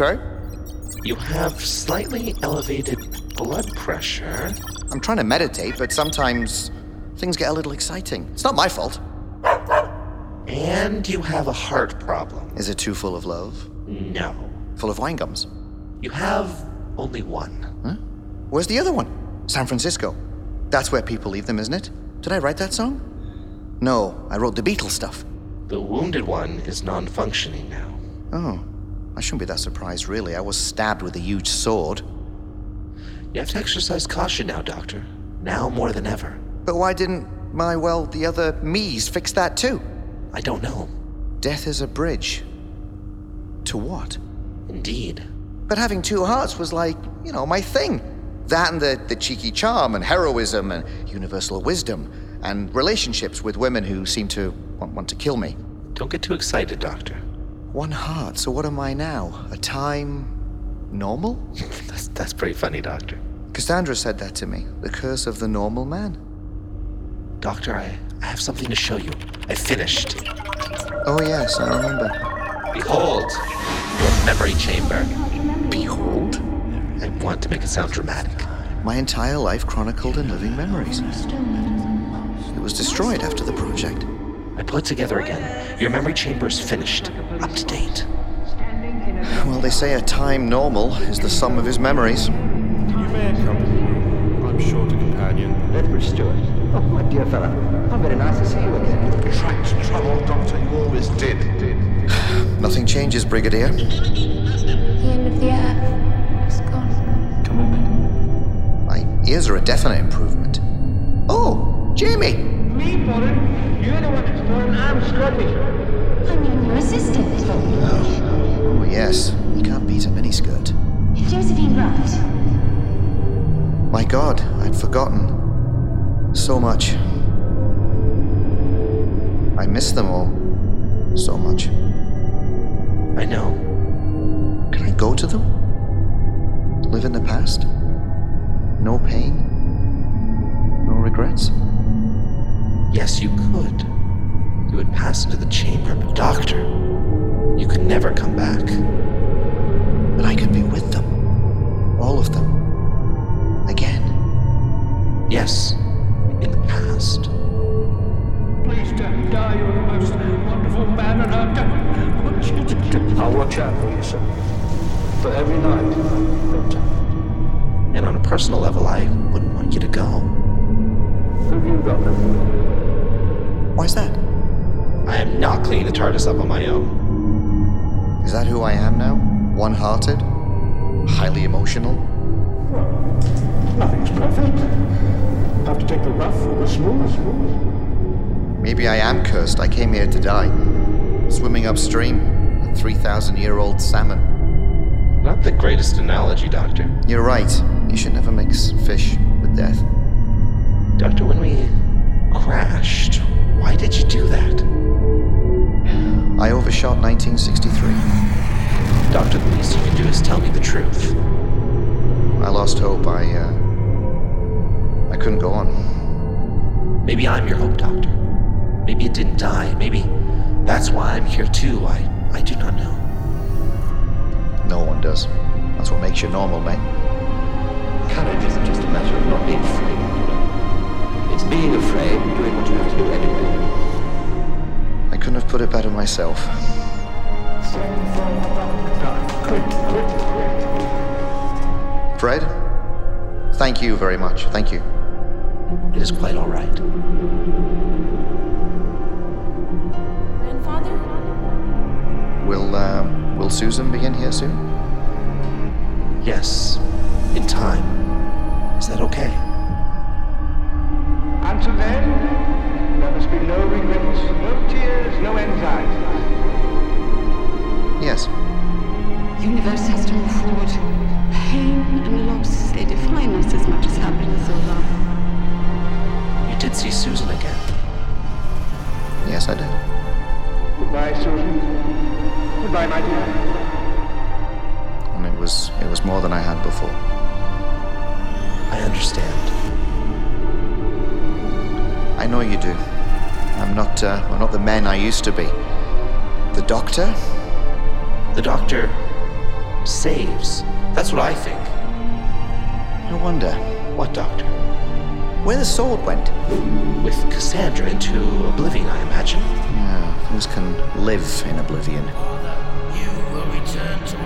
Okay? You have slightly elevated blood pressure. I'm trying to meditate, but sometimes things get a little exciting. It's not my fault. And you have a heart problem. Is it too full of love? No. Full of wine gums? You have only one. Huh? Where's the other one? San Francisco. That's where people leave them, isn't it? Did I write that song? No, I wrote the Beatles stuff. The wounded one is non functioning now. Oh, I shouldn't be that surprised, really. I was stabbed with a huge sword. You have to exercise caution now, Doctor. Now more than ever. But why didn't my, well, the other me's fix that too? I don't know. Death is a bridge. To what? Indeed. But having two hearts was like, you know, my thing. That and the, the cheeky charm and heroism and universal wisdom and relationships with women who seem to want, want to kill me. Don't get too excited, Doctor. One heart, so what am I now? A time normal? That's, that's pretty funny, Doctor. Cassandra said that to me. The curse of the normal man. Doctor, I, I have something to show you. I finished. Oh, yes, I remember. Behold, your memory chamber. Behold, I want to make it sound dramatic. my entire life chronicled in living memories. It was destroyed after the project. I put it together again. Your memory chamber is finished, up to date. Well, they say a time normal is the sum of his memories. You may accompany me. I'm short a companion. Lethbridge Stewart. Oh, my dear fellow. How very nice to see you again. Tracked trouble, Doctor. You always did. Nothing changes, Brigadier. The end of the earth is gone. Come with me. My ears are a definite improvement. Oh, Jamie! Me, Potter. You're the one that's foreign. I'm Scottish. I'm your assistant. Oh, Oh, oh yes. You can't beat a miniskirt. Josephine Wright. My god, I'd forgotten. So much. I miss them all. So much. I know. Can I go to them? Live in the past? No pain? No regrets? Yes, you could. You would pass into the chamber, but Doctor, you could never come back. But I could be with them. All of them. Again. Yes, in the past. Please don't die. You're the most wonderful man, and I don't want you to die. I'll watch out for you, sir. For every night, Doctor. And on a personal level, I wouldn't want you to go. You got? Why's that? I am not cleaning the TARDIS up on my own. Is that who I am now? One hearted? Highly emotional? Nothing's perfect. Have to take the rough with the smooth. Maybe I am cursed. I came here to die. Swimming upstream, a 3,000 year old salmon. Not the greatest analogy, Doctor. You're right. You should never mix fish with death. Doctor, when we crashed, why did you do that? I overshot 1963. Doctor, the least you can do is tell me the truth. I lost hope. I, uh. I couldn't go on. Maybe I'm your hope, Doctor. Maybe it didn't die. Maybe that's why I'm here too. I, I do not know. No one does. That's what makes you normal, mate. Courage isn't just a matter of not being afraid. You know. It's being afraid and doing what you have to do anyway. I couldn't have put it better myself. Fred? Thank you very much. Thank you. It is quite all right. Grandfather? Will, uh, will Susan be in here soon? Yes, in time. Is that okay? Until then, there must be no regrets, no tears, no anxiety. Yes. universe has to move forward. Pain and loss, they define us as much as happiness or love. You did see Susan again. Yes, I did. Goodbye, Susan. Goodbye, my dear. And it was, it was more than I had before. I understand. I know you do. I'm not, uh, I'm not the man I used to be. The doctor? The doctor saves. That's what I think. I wonder What doctor? where the sword went. With Cassandra into oblivion, I imagine. Yeah, things can live in oblivion.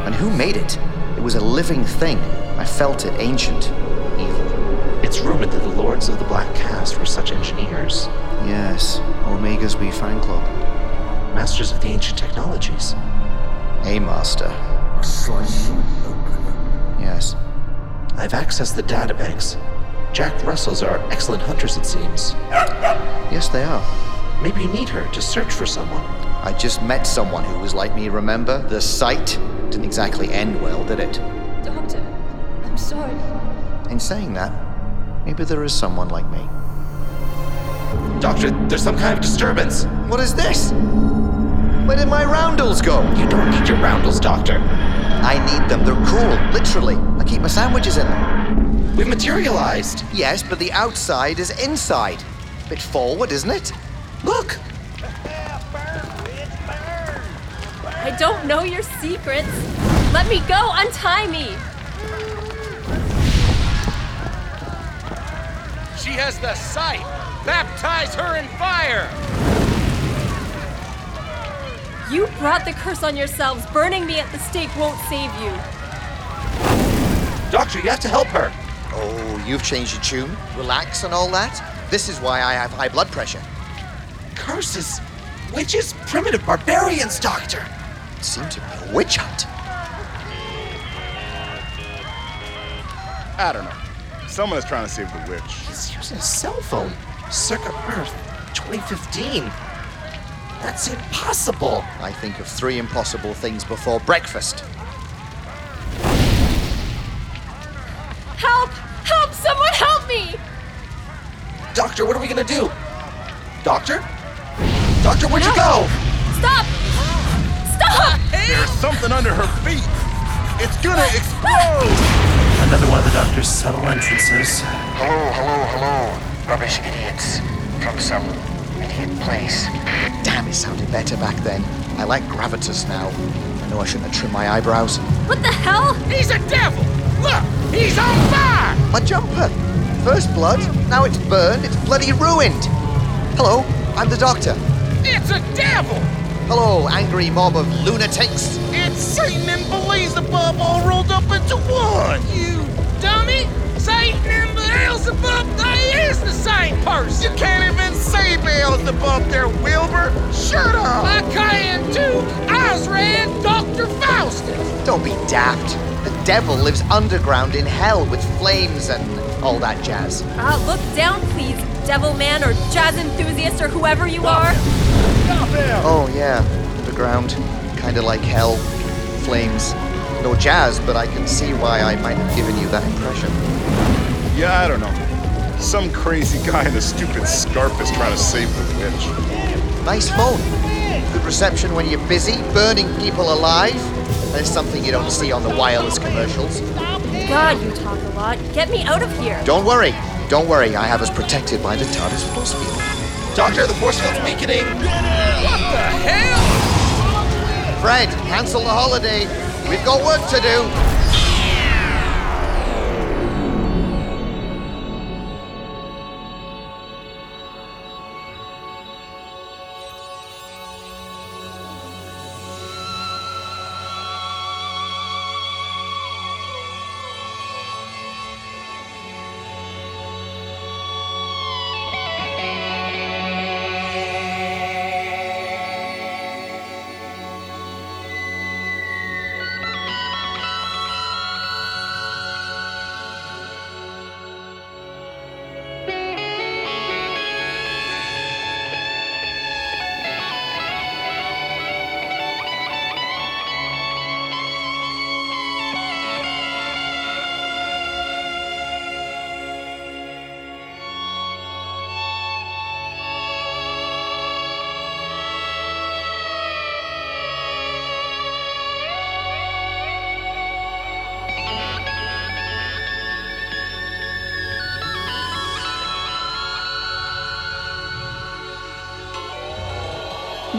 And who made it? It was a living thing. I felt it ancient, rumored that the Lords of the Black Caste were such engineers, Yes, Omega's We fan club. masters of the ancient technologies. A master. Yes. I've accessed the databanks. Jack Russells are excellent hunters, it seems. Yes, they are. Maybe you need her to search for someone. I just met someone who was like me, remember? The sight didn't exactly end well, did it? Doctor, I'm sorry. In saying that, maybe there is someone like me. Doctor, there's some kind of disturbance. What is this? Where did my roundels go? You don't need your roundels, Doctor. I need them. They're cool, literally. I keep my sandwiches in them. We've materialized. Yes, but the outside is inside. A Bit forward, isn't it? Look! I don't know your secrets. Let me go. Untie me. She has the sight. Baptize her in fire. You brought the curse on yourselves. Burning me at the stake won't save you. Doctor, you have to help her. Oh, you've changed your tune. Relax and all that. This is why I have high blood pressure. Curses, witches, primitive barbarians, Doctor. It seemed to be a witch hunt. I don't know. Someone is trying to save the witch. He's using a cell phone. Circa Earth 2015. That's impossible. I think of three impossible things before breakfast. Help! Help! Someone help me! Doctor, what are we gonna do? Doctor? Doctor, where'd you go? Stop! Stop! There's something under her feet. It's gonna ah! explode. Another one of the doctor's subtle entrances. Hello, hello, hello. Rubbish idiots. From some idiot place. Damn, it sounded better back then. I like gravitas now. I know I shouldn't have trimmed my eyebrows. What the hell? He's a devil. Look, he's on fire. My jumper. First blood, now it's burned, it's bloody ruined. Hello, I'm the doctor. It's a devil. Hello, angry mob of lunatics. It's Satan and Beelzebub all rolled up into one. You dummy. Satan and Beelzebub, they is the same person. You can't even say Beelzebub there, Wilbur. Shut up. I can too. I was read Dr. Faustus. Don't be daft. The devil lives underground in hell with flames and all that jazz. Ah, look down, please, devil man or jazz enthusiast or whoever you are. Oh, yeah, underground. Kinda like hell. Flames. No jazz, but I can see why I might have given you that impression. Yeah, I don't know. Some crazy guy in a stupid scarf is trying to save the witch. Nice phone. Good reception when you're busy, burning people alive. There's something you don't see on the wireless commercials. God, you talk a lot. Get me out of here. Don't worry. Don't worry, I have us protected by the TARDIS force field. Doctor, the force field's weakening. What the hell? Fred, cancel the holiday. We've got work to do.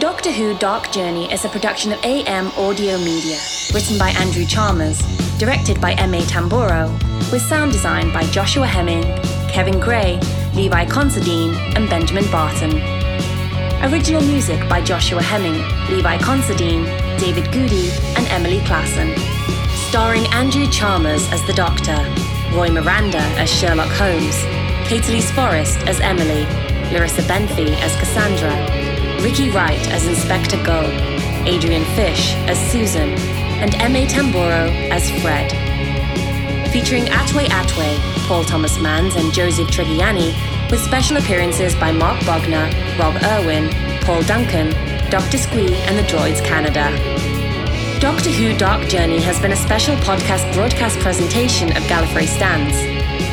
Doctor Who Dark Journey is a production of AM Audio Media, written by Andrew Chalmers, directed by M.A. Tamburo, with sound design by Joshua Hemming, Kevin Gray, Levi Considine, and Benjamin Barton. Original music by Joshua Hemming, Levi Considine, David Goody, and Emily Klassen. Starring Andrew Chalmers as the Doctor, Roy Miranda as Sherlock Holmes, Kate Elise Forrest as Emily, Larissa Benfey as Cassandra, Ricky Wright as Inspector Gull, Adrian Fish as Susan, and M.A. Tamburo as Fred. Featuring Atway Atway, Paul Thomas Mans, and Joseph Trigiani, with special appearances by Mark Bogner, Rob Irwin, Paul Duncan, Dr. Squee, and the Droids Canada. Doctor Who Dark Journey has been a special podcast broadcast presentation of Gallifrey Stands,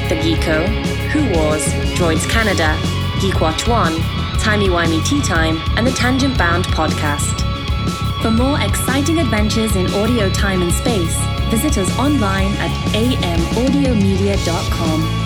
The Geeko, Who Wars, Droids Canada, Geek Watch 1, Timey Wimey Tea Time, and the Tangent Bound podcast. For more exciting adventures in audio time and space, visit us online at amaudiomedia.com.